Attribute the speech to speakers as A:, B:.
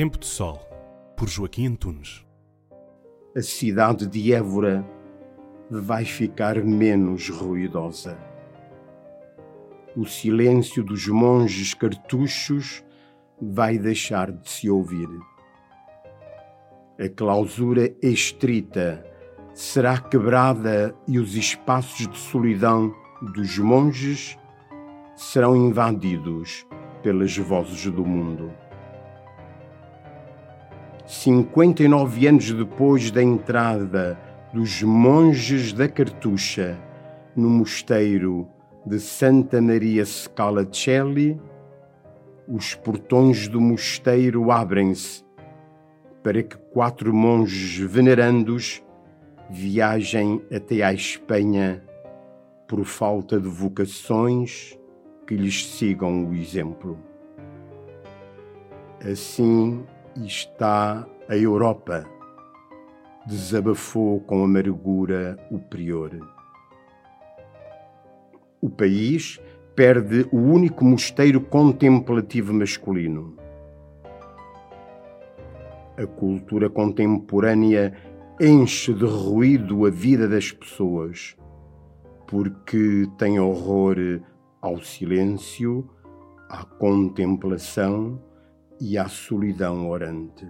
A: Tempo de Sol, por Joaquim Antunes.
B: A cidade de Évora vai ficar menos ruidosa. O silêncio dos monges cartuchos vai deixar de se ouvir. A clausura estrita será quebrada e os espaços de solidão dos monges serão invadidos pelas vozes do mundo. 59 anos depois da entrada dos monges da Cartucha no mosteiro de Santa Maria Scalacelli, os portões do mosteiro abrem-se para que quatro monges venerandos viajem até à Espanha por falta de vocações que lhes sigam o exemplo. Assim está a Europa, desabafou com amargura o prior. O país perde o único mosteiro contemplativo masculino. A cultura contemporânea enche de ruído a vida das pessoas, porque tem horror ao silêncio, à contemplação e à solidão orante.